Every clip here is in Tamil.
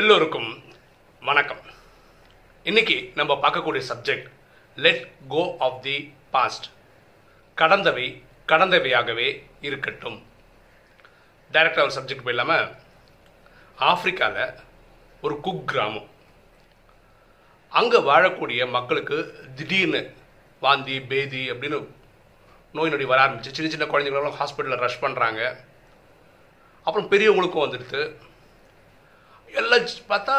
எல்லோருக்கும் வணக்கம். இன்னைக்கு நம்ம பார்க்கக்கூடிய subject let go of the past கடந்தவை கடந்தவையாகவே இருக்கட்டும். டைரக்டாக ஒரு சப்ஜெக்ட் போயில்லாமல் ஆப்ரிக்காவில் ஒரு குக் கிராமம் அங்கே வாழக்கூடிய மக்களுக்கு திடீர்னு வாந்தி பேதி அப்படின்னு நோய் நொடி வர ஆரம்பிச்சு சின்ன சின்ன குழந்தைங்களும் ஹாஸ்பிட்டலில் ரஷ் பண்ணுறாங்க அப்புறம் பெரியவங்களுக்கும் வந்துடுது. எல்லாம் பார்த்தா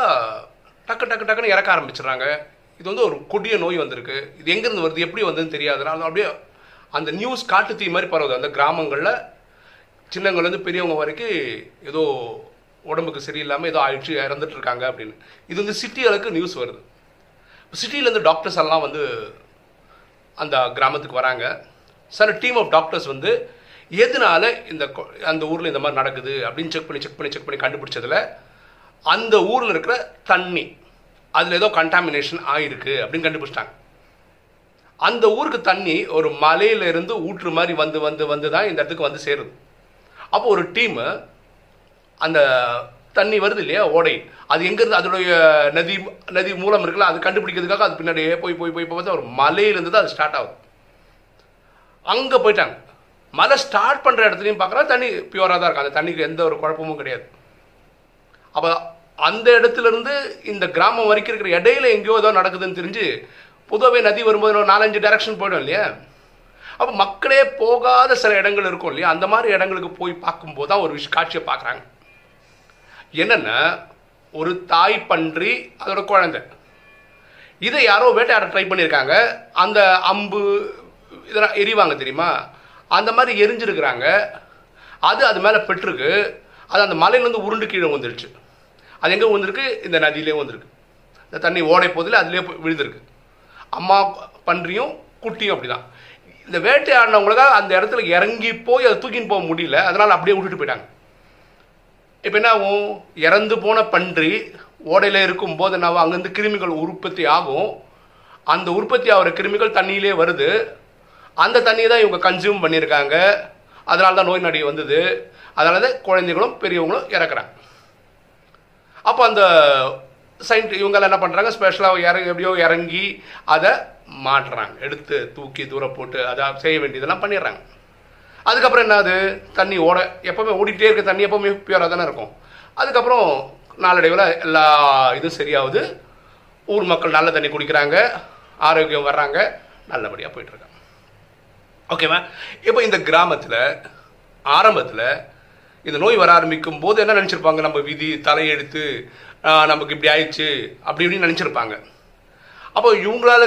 டக்கு டக்கு டக்குன்னு இறக்க ஆரம்பிச்சிடுறாங்க. இது வந்து ஒரு கொடிய நோய் வந்திருக்கு. இது எங்கேருந்து வருது எப்படி வந்ததுன்னு தெரியாதுனால அப்படியே அந்த நியூஸ் காட்டு தீ மாதிரி பரவுது. அந்த கிராமங்களில் சின்னங்கள்லேருந்து பெரியவங்க வரைக்கும் ஏதோ உடம்புக்கு சரியில்லாமல் ஏதோ ஆயிடுச்சு இறந்துட்டு இருக்காங்க அப்படின்னு. இது வந்து சிட்டி அளவுக்கு நியூஸ் வருது சிட்டியிலேருந்து டாக்டர்ஸ் எல்லாம் வந்து அந்த கிராமத்துக்கு வராங்க. சில டீம் ஆஃப் டாக்டர்ஸ் வந்து எதனால இந்த கொ- அந்த ஊரில் இந்த மாதிரி நடக்குது அப்படின்னு செக் பண்ணி செக் பண்ணி செக் பண்ணி கண்டுபிடிச்சதில் அந்த ஊரில் இருக்கிற தண்ணி அதில் ஏதோ கண்டாமினேஷன் ஆயிருக்கு அப்படின்னு கண்டுபிடிச்சிட்டாங்க. அந்த ஊருக்கு தண்ணி ஒரு மலையிலிருந்து ஊற்று மாதிரி வந்து வந்து வந்து தான் இந்த இடத்துக்கு வந்து சேருது. அப்போ ஒரு டீமு அந்த தண்ணி வருது இல்லையா ஓடை. அது எங்கேருந்து அதனுடைய நதி நதி மூலம் இருக்குல்ல அது கண்டுபிடிக்கிறதுக்காக அது பின்னாடியே போய் போய் போய் போய் பார்த்தா ஒரு மலையிலேருந்து தான் அது ஸ்டார்ட் ஆகுது. அங்கே போயிட்டாங்க. மலை ஸ்டார்ட் பண்ணுற இடத்துலையும் பார்க்குறா தண்ணி பியூராக தான் இருக்கும் அந்த தண்ணிக்கு எந்த ஒரு குழப்பமும் கிடையாது. அப்போ அந்த இடத்துல இருந்து இந்த கிராமம் வரைக்கும் இருக்கிற இடையில எங்கேயோ ஏதோ நடக்குதுன்னு தெரிஞ்சு புதுவை நதி வரும்போது நாலஞ்சு டைரக்ஷன் போயிடும் இல்லையா? அப்போ மக்களே போகாத சில இடங்கள் இருக்கும் இல்லையா? அந்த மாதிரி இடங்களுக்கு போய் பார்க்கும்போது தான் ஒரு விஷ காட்சியை பார்க்குறாங்க. என்னென்னா ஒரு தாய் பன்றி அதோட குழந்தை. இதை யாரோ வேட்டையாட ட்ரை பண்ணியிருக்காங்க. அந்த அம்பு இதெல்லாம் எரிவாங்க தெரியுமா? அந்த மாதிரி எரிஞ்சிருக்கிறாங்க. அது அது மேலே பெற்றிருக்கு. அது அந்த மலையிலேருந்து உருண்டு கீழே வந்துடுச்சு அது எங்கே வந்திருக்கு இந்த நதியிலே வந்திருக்கு இந்த தண்ணி ஓடை போதில் அதுலேயே விழுந்திருக்கு. அம்மா பன்றியும் குட்டியும் அப்படிதான். இந்த வேட்டையாடினவங்களுக்காக அந்த இடத்துல இறங்கி போய் அதை தூக்கின்னு போக முடியல. அதனால் அப்படியே விட்டுட்டு போயிட்டாங்க. இப்போ என்ன ஆகும்? இறந்து போன பன்றி ஓடையில் இருக்கும்போது என்ன ஆகும்? அங்கேருந்து கிருமிகள் உற்பத்தி ஆகும். அந்த உற்பத்தி ஆகிற கிருமிகள் தண்ணியிலே வருது. அந்த தண்ணியை தான் இவங்க கன்சியூம் பண்ணியிருக்காங்க. அதனால தான் நோய் நடி வந்தது. அதனால தான் குழந்தைகளும் பெரியவங்களும் இறக்குறாங்க. அப்போ அந்த சயின்ட் இவங்கெல்லாம் என்ன பண்ணுறாங்க ஸ்பெஷலாக இறங்கி எப்படியோ இறங்கி அதை மாட்டுறாங்க. எடுத்து தூக்கி தூரம் போட்டு அதை செய்ய வேண்டியதெல்லாம் பண்ணிடுறாங்க. அதுக்கப்புறம் என்னது? தண்ணி ஓட எப்பவுமே ஓடிட்டே இருக்க தண்ணி எப்பவுமே பியூராக தானே இருக்கும். அதுக்கப்புறம் நாளடைவில் எல்லா இதுவும் சரியாகுது. ஊர் மக்கள் நல்ல தண்ணி குடிக்கிறாங்க. ஆரோக்கியம் வர்றாங்க. நல்லபடியாக போயிட்டுருக்காங்க ஓகேவா இப்போ இந்த கிராமத்தில் ஆரம்பத்தில் இந்த நோய் வர ஆரம்பிக்கும் போது என்ன நினச்சிருப்பாங்க? நம்ம விதி தலையெடுத்து நமக்கு இப்படி ஆயிடுச்சு அப்படி இப்படின்னு நினச்சிருப்பாங்க. அப்போ இவங்களால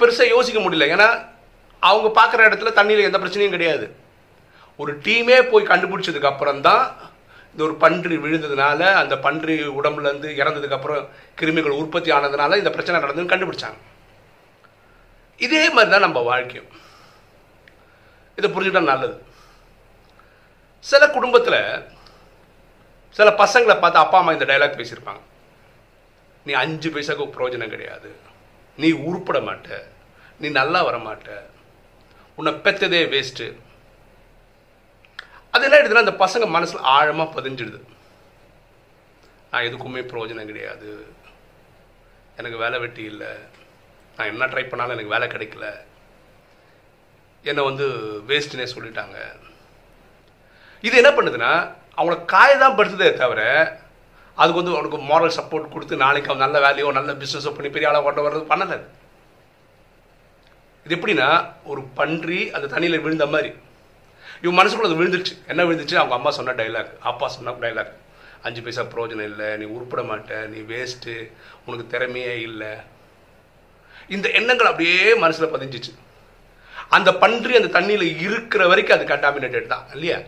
பெருசாக யோசிக்க முடியல. ஏன்னா அவங்க பார்க்குற இடத்துல தண்ணியில் எந்த பிரச்சனையும் கிடையாது. ஒரு டீமே போய் கண்டுபிடிச்சதுக்கு அப்புறம் தான் இந்த ஒரு பன்றி விழுந்ததுனால அந்த பன்றி உடம்புலேருந்து இறந்ததுக்கப்புறம் இறந்ததுக்கு அப்புறம் கிருமிகள் உற்பத்தி ஆனதுனால இந்த பிரச்சனை நடந்ததுன்னு கண்டுபிடிச்சாங்க. இதே மாதிரி தான் நம்ம வாழ்க்கையும். இதை புரிஞ்சுட்டா நல்லது. சில குடும்பத்தில் சில பசங்களை பார்த்து அப்பா அம்மா இந்த டைலாக் பேசியிருப்பாங்க. நீ அஞ்சு பைசாவுக்கு பிரயோஜனம் கிடையாது. நீ உருப்பட மாட்ட. நீ நல்லா வர மாட்ட உன்னை பெத்ததே வேஸ்ட்டு அதெல்லாம் எடுத்துனா அந்த பசங்க மனசில் ஆழமாக பதிஞ்சிடுது. நான் எதுக்குமே பிரயோஜனம் கிடையாது. எனக்கு வேலை வெட்டி இல்லை. நான் என்ன ட்ரை பண்ணாலும் எனக்கு வேலை கிடைக்கல. என்னை வந்து வேஸ்ட்னே சொல்லிட்டாங்க. இது என்ன பண்ணுதுன்னா அவங்கள காய தான் படுத்துதே தவிர அதுக்கு வந்து அவனுக்கு மாரல் சப்போர்ட் கொடுத்து நாளைக்கு அவன் நல்ல வேலையோ நல்ல பிஸ்னஸோ பண்ணி பெரிய ஆளாக கொண்டு வர்றது பண்ணலை. இது எப்படின்னா ஒரு பன்றி அந்த தண்ணியில் விழுந்த மாதிரி. இவன் மனசுக்குள்ள அது விழுந்துருச்சு. என்ன விழுந்துச்சு அவங்க அம்மா சொன்ன டைலாக் அப்பா சொன்ன டைலாக் அஞ்சு பைசா பிரயோஜனம் இல்லை நீ உருப்பிட மாட்ட நீ வேஸ்ட்டு உனக்கு திறமையே இல்லை. இந்த எண்ணங்கள் அப்படியே மனசில் பதிஞ்சிச்சு. அந்த பன்றி அந்த தண்ணியில் இருக்கிற வரைக்கும் அது கண்டாமினேட்டட் தான் இல்லையா?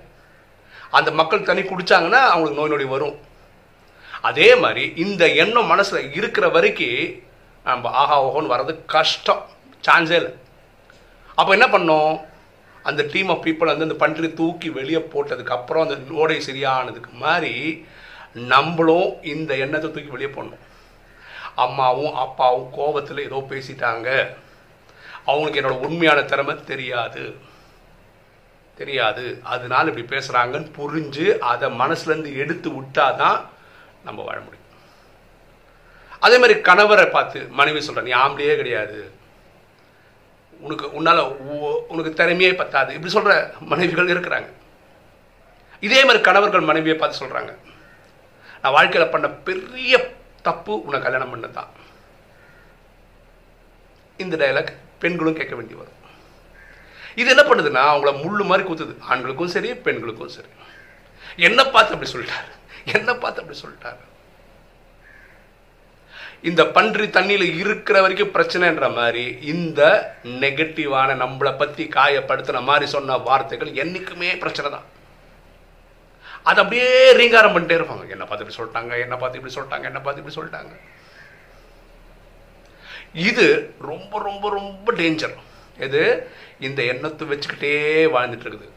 அந்த மக்கள் தண்ணி குடித்தாங்கன்னா அவங்களுக்கு நோய் நொடி வரும். அதே மாதிரி இந்த எண்ணம் மனசில் இருக்கிற வரைக்கும் நம்ம ஆஹா ஓஹோன்னு வர்றது கஷ்டம். சான்ஸே இல்லை. அப்போ என்ன பண்ணோம்? அந்த டீம் ஆஃப் பீப்புள் வந்து அந்த பன்றி தூக்கி வெளியே போட்டதுக்கு அப்புறம் அந்த ஓடை சரியானதுக்கு மாதிரி நம்மளும் இந்த எண்ணத்தை தூக்கி வெளியே போடணும். அம்மாவும் அப்பாவும் கோபத்தில் ஏதோ பேசிட்டாங்க. அவங்களுக்கு என்னோட உண்மையான திறமை தெரியாது. தெரியாது. அதனால இப்படி பேசுகிறாங்கன்னு புரிஞ்சு அதை மனசுலேருந்து எடுத்து விட்டாதான் நம்ம வாழ முடியும். அதே மாதிரி கணவரை பார்த்து மனைவி சொல்கிற நீ ஆம்பளையே கிடையாது. உனக்கு உன்னால் உனக்கு திறமையே பத்தாது. இப்படி சொல்கிற மனைவிகள் இருக்கிறாங்க. இதே மாதிரி கணவர்கள் மனைவியை பார்த்து சொல்கிறாங்க நான் வாழ்க்கையில் பண்ண பெரிய தப்பு உன்னை கல்யாணம் பண்ணதான் இந்த டைலாக் பெண்களும் கேட்க வேண்டி வரும். இது என்ன பண்ணுதுன்னா அவங்கள முள்ளு மாதிரி குத்துது. ஆண்களுக்கும் சரி பெண்களுக்கும் சரி. என்ன பார்த்து அப்படி சொல்லிட்டாரு. என்ன பார்த்து அப்படி சொல்லிட்டாரு. இந்த பன்றி தண்ணியில இருக்கிற வரைக்கும் பிரச்சனைன்ற மாதிரி இந்த நெகட்டிவான நம்மளை பற்றி காயப்படுத்தின மாதிரி சொன்ன வார்த்தைகள் என்னைக்குமே பிரச்சனை தான். அதை அப்படியே ரீங்காரம் பண்ணிட்டே இருப்பாங்க. என்ன பார்த்து இப்படி சொல்லிட்டாங்க என்ன பார்த்து இப்படி சொல்லிட்டாங்க என்ன பார்த்து இப்படி சொல்லிட்டாங்க. இது ரொம்ப ரொம்ப ரொம்ப டேஞ்சர் எது? இந்த எண்ணத்தை வச்சுக்கிட்டே வாழ்ந்துட்டு இருக்குது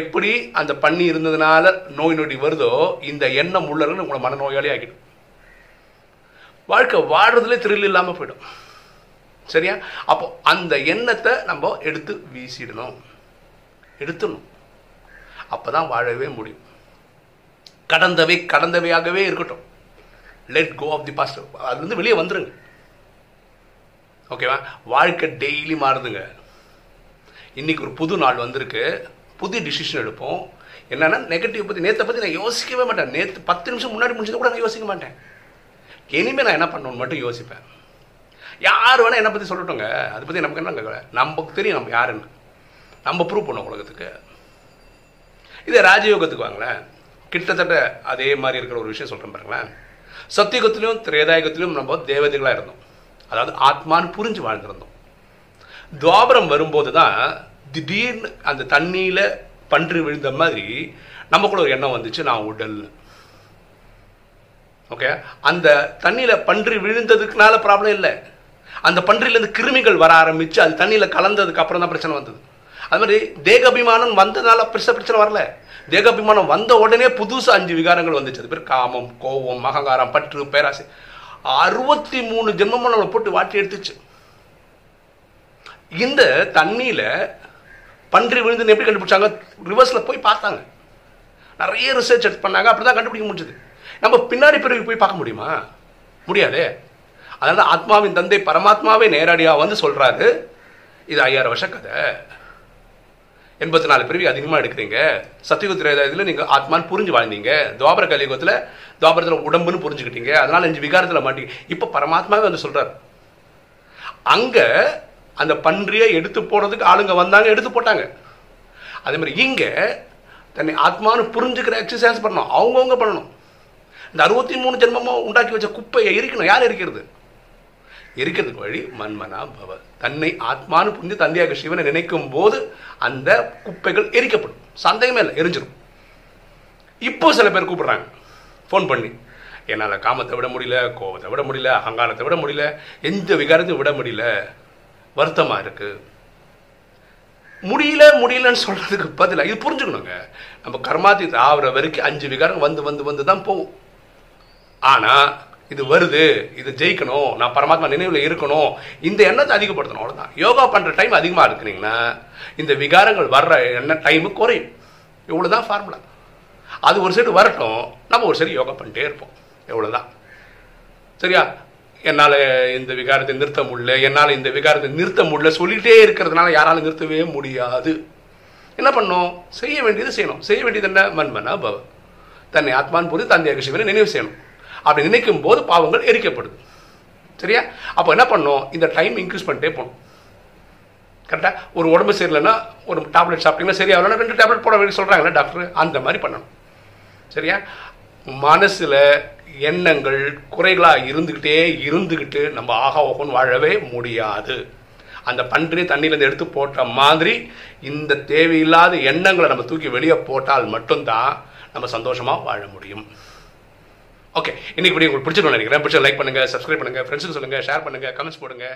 எப்படி அந்த பண்ணி இருந்ததுனால நோய் நொடி வருதோ இந்த எண்ணம் உள்ளவர்கள் உங்களை மனநோயாளி ஆகிடும் வாழ்க்கை வாடுறதுலே த்ரில் இல்லாமல் போயிடும். சரியா? அப்போ அந்த எண்ணத்தை நம்ம எடுத்து வீசிடணும். எடுத்துடணும். அப்போ தான் வாழவே முடியும். கடந்தவை கடந்தவையாகவே இருக்கட்டும். Let go of the past அதுலேருந்து வெளியே வந்துருங்க. ஓகேவா வாழ்க்கை டெய்லி மாறுதுங்க. இன்னைக்கு ஒரு புது நாள் வந்திருக்கு. புது டிசிஷன் எடுப்போம். என்னன்னா நெகட்டிவ் பற்றி நேற்றை பற்றி நான் யோசிக்கவே மாட்டேன். நேற்று பத்து நிமிஷம் முன்னாடி முடிச்சதை கூட நான் யோசிக்க மாட்டேன். இனிமேல் நான் என்ன பண்ணணும்னு மட்டும் யோசிப்பேன். யார் வேணால் என்னை பற்றி சொல்லட்டுங்க. அதை பற்றி நமக்கு என்ன நமக்கு தெரியும் நம்ம யாருன்னு. நம்ம ப்ரூவ் பண்ணோம் உலகத்துக்கு. இதே ராஜயோகத்துக்கு வாங்களேன். கிட்டத்தட்ட அதே மாதிரி இருக்கிற ஒரு விஷயம் சொல்கிறேன் பாருங்களேன். சத்தியுகத்திலும் திரேதாயுகத்திலும் நம்ம தேவதைகளாக இருந்தோம். அதாவது ஆத்மான்னு புரிஞ்சு வாழ்ந்திருந்தோம். துவாபரம் வரும்போது தான் திடீர்னு அந்த தண்ணியில் பன்றி விழுந்த மாதிரி நமக்குள்ள ஒரு எண்ணம் வந்துச்சு நான் உடல் ஓகே அந்த தண்ணியில் பன்றி விழுந்ததுக்குனால ப்ராப்ளம் இல்லை. அந்த பன்றிலேருந்து கிருமிகள் வர ஆரம்பிச்சு அது தண்ணியில் கலந்ததுக்கு அப்புறம் தான் பிரச்சனை வந்தது. அது மாதிரி தேகாபிமானம் வந்ததுனால பெருசாக பிரச்சனை வரல. தேகாபிமானம் வந்த உடனே புதுசாக அஞ்சு விகாரங்கள் வந்துச்சு. அது பேர் காமம் கோபம் அகங்காரம் பற்று பேராசை. அறுபத்தி மூணு ஜென்மமும் நம்மளை போட்டு வாட்டி எடுத்துச்சு. இந்த தண்ணியில பன்றி விழுந்து எப்படி கண்டுபிடிச்சாங்க? ரிவர்ஸ்ல போய் பார்த்தாங்க. நிறைய ரிசர்ச் எடுத்து பண்ணாங்க. அப்படிதான் கண்டுபிடிக்க முடிஞ்சது. நம்ம பின்னாடி பிறகு போய் பார்க்க முடியுமா? முடியாதே. அதனால ஆத்மாவின் தந்தை பரமாத்மாவே நேரடியாக வந்து சொல்றாரு. இது ஐயாயிரம் வருஷ கதை. எண்பத்தி நாலு பிறவி அதிகமாக எடுக்கிறீங்க. சத்தியுகத்திர இதில் நீங்கள் ஆத்மான்னு புரிஞ்சு வாழ்ந்தீங்க. துவாபர கலியுகத்தில் துவாபரத்தில் உடம்புன்னு புரிஞ்சுக்கிட்டீங்க. அதனால அஞ்சு விகாரத்தில் மாட்டீங்க இப்போ பரமாத்மாவே வந்து சொல்கிறார் அங்கே அந்த பன்றியை எடுத்து போடுறதுக்கு ஆளுங்க வந்தாங்க எடுத்து போட்டாங்க. அதே மாதிரி இங்கே தன்னை ஆத்மான்னு புரிஞ்சுக்கிற எக்ஸசைஸ் பண்ணணும். அவங்கவுங்க பண்ணணும். இந்த அறுபத்தி மூணு ஜென்மமாக உண்டாக்கி வச்ச குப்பையை எரிக்கணும். யார் எரிக்கிறது? எரிக்கிறதுக்கு வழி மன்மனா பவ. தன்னை ஆத்மானு புரிஞ்சு தந்தையாக சிவனை நினைக்கும் போது அந்த குப்பைகள் எரிக்கப்படும். சந்தேகமே இல்லை எரிஞ்சிடும் இப்போ சில பேர் கூப்பிடுறாங்க. ஃபோன் பண்ணி என்னால் காமத்தை விட முடியல கோபத்தை விட முடியல அகங்காரத்தை விட முடியல எந்த விகாரத்தையும் விட முடியல வருத்தமா இருக்கு. முடியல முடியலன்னு சொல்றதுக்கு பதில் இது புரிஞ்சுக்கணுங்க. நம்ம கர்மாதி ஆகிற வரைக்கும் அஞ்சு விகாரம் வந்து வந்து வந்து தான் போகும். ஆனால் இது வருது இது ஜெயிக்கணும் நான் பரமாத்மா நினைவில் இருக்கணும் இந்த எண்ணத்தை அதிகப்படுத்தணும் அவ்வளோதான் யோகா பண்ணுற டைம் அதிகமாக இருக்கிறீங்கன்னா இந்த விகாரங்கள் வர்ற எண்ண டைமு குறையும். இவ்வளவுதான் ஃபார்முலா அது ஒரு சைடு வரட்டும் நம்ம ஒரு சைடு யோகா பண்ணிட்டே இருப்போம். எவ்வளவுதான் சரியா? என்னால் இந்த விகாரத்தை நிறுத்த முடியல என்னால் இந்த விகாரத்தை நிறுத்த முடியல சொல்லிகிட்டே இருக்கிறதுனால யாராலும் நிறுத்தவே முடியாது. என்ன பண்ணும் செய்ய வேண்டியது செய்யணும். செய்ய வேண்டியது என்ன? மண்மனா பவ தன்னை ஆத்மான் புரிந்து தந்தையாக சிவனை நினைவு செய்யணும். அப்படி நினைக்கும் போது பாவங்கள் எரிக்கப்படுது. சரியா? அப்போ என்ன பண்ணோம் இந்த டைம் இன்க்ரீஸ் பண்ணிட்டே போகணும். கரெக்டாக ஒரு உடம்பு சரியில்லைன்னா ஒரு டேப்லெட் சாப்பிட்டீங்கன்னா சரியாகலன்னா ரெண்டு டேப்லெட் போட வேண்டிய சொல்கிறாங்களே டாக்டர் அந்த மாதிரி பண்ணணும். சரியா? மனசில் எண்ணங்கள் குறைகளாக இருந்துக்கிட்டே இருந்துக்கிட்டு நம்ம ஆகா ஓகோன்னு வாழவே முடியாது. அந்த பன்றி தண்ணியிலேருந்து எடுத்து போட்ட மாதிரி இந்த தேவையில்லாத எண்ணங்களை நம்ம தூக்கி வெளியே போட்டால் மட்டும்தான் நம்ம சந்தோஷமாக வாழ முடியும். ஓகே இன்னைக்கு வீடியோ உங்களுக்கு பிடிச்சிருக்கோம் நினைக்கிறேன். பிடிச்ச லைக் பண்ணுங்கள் சப்ஸ்கிரைப் பண்ணுங்கள் ஃப்ரெண்ட்ஸுக்கு சொல்லுங்கள் ஷேர் பண்ணுங்கள் கமெண்ட்ஸ் போடுங்க.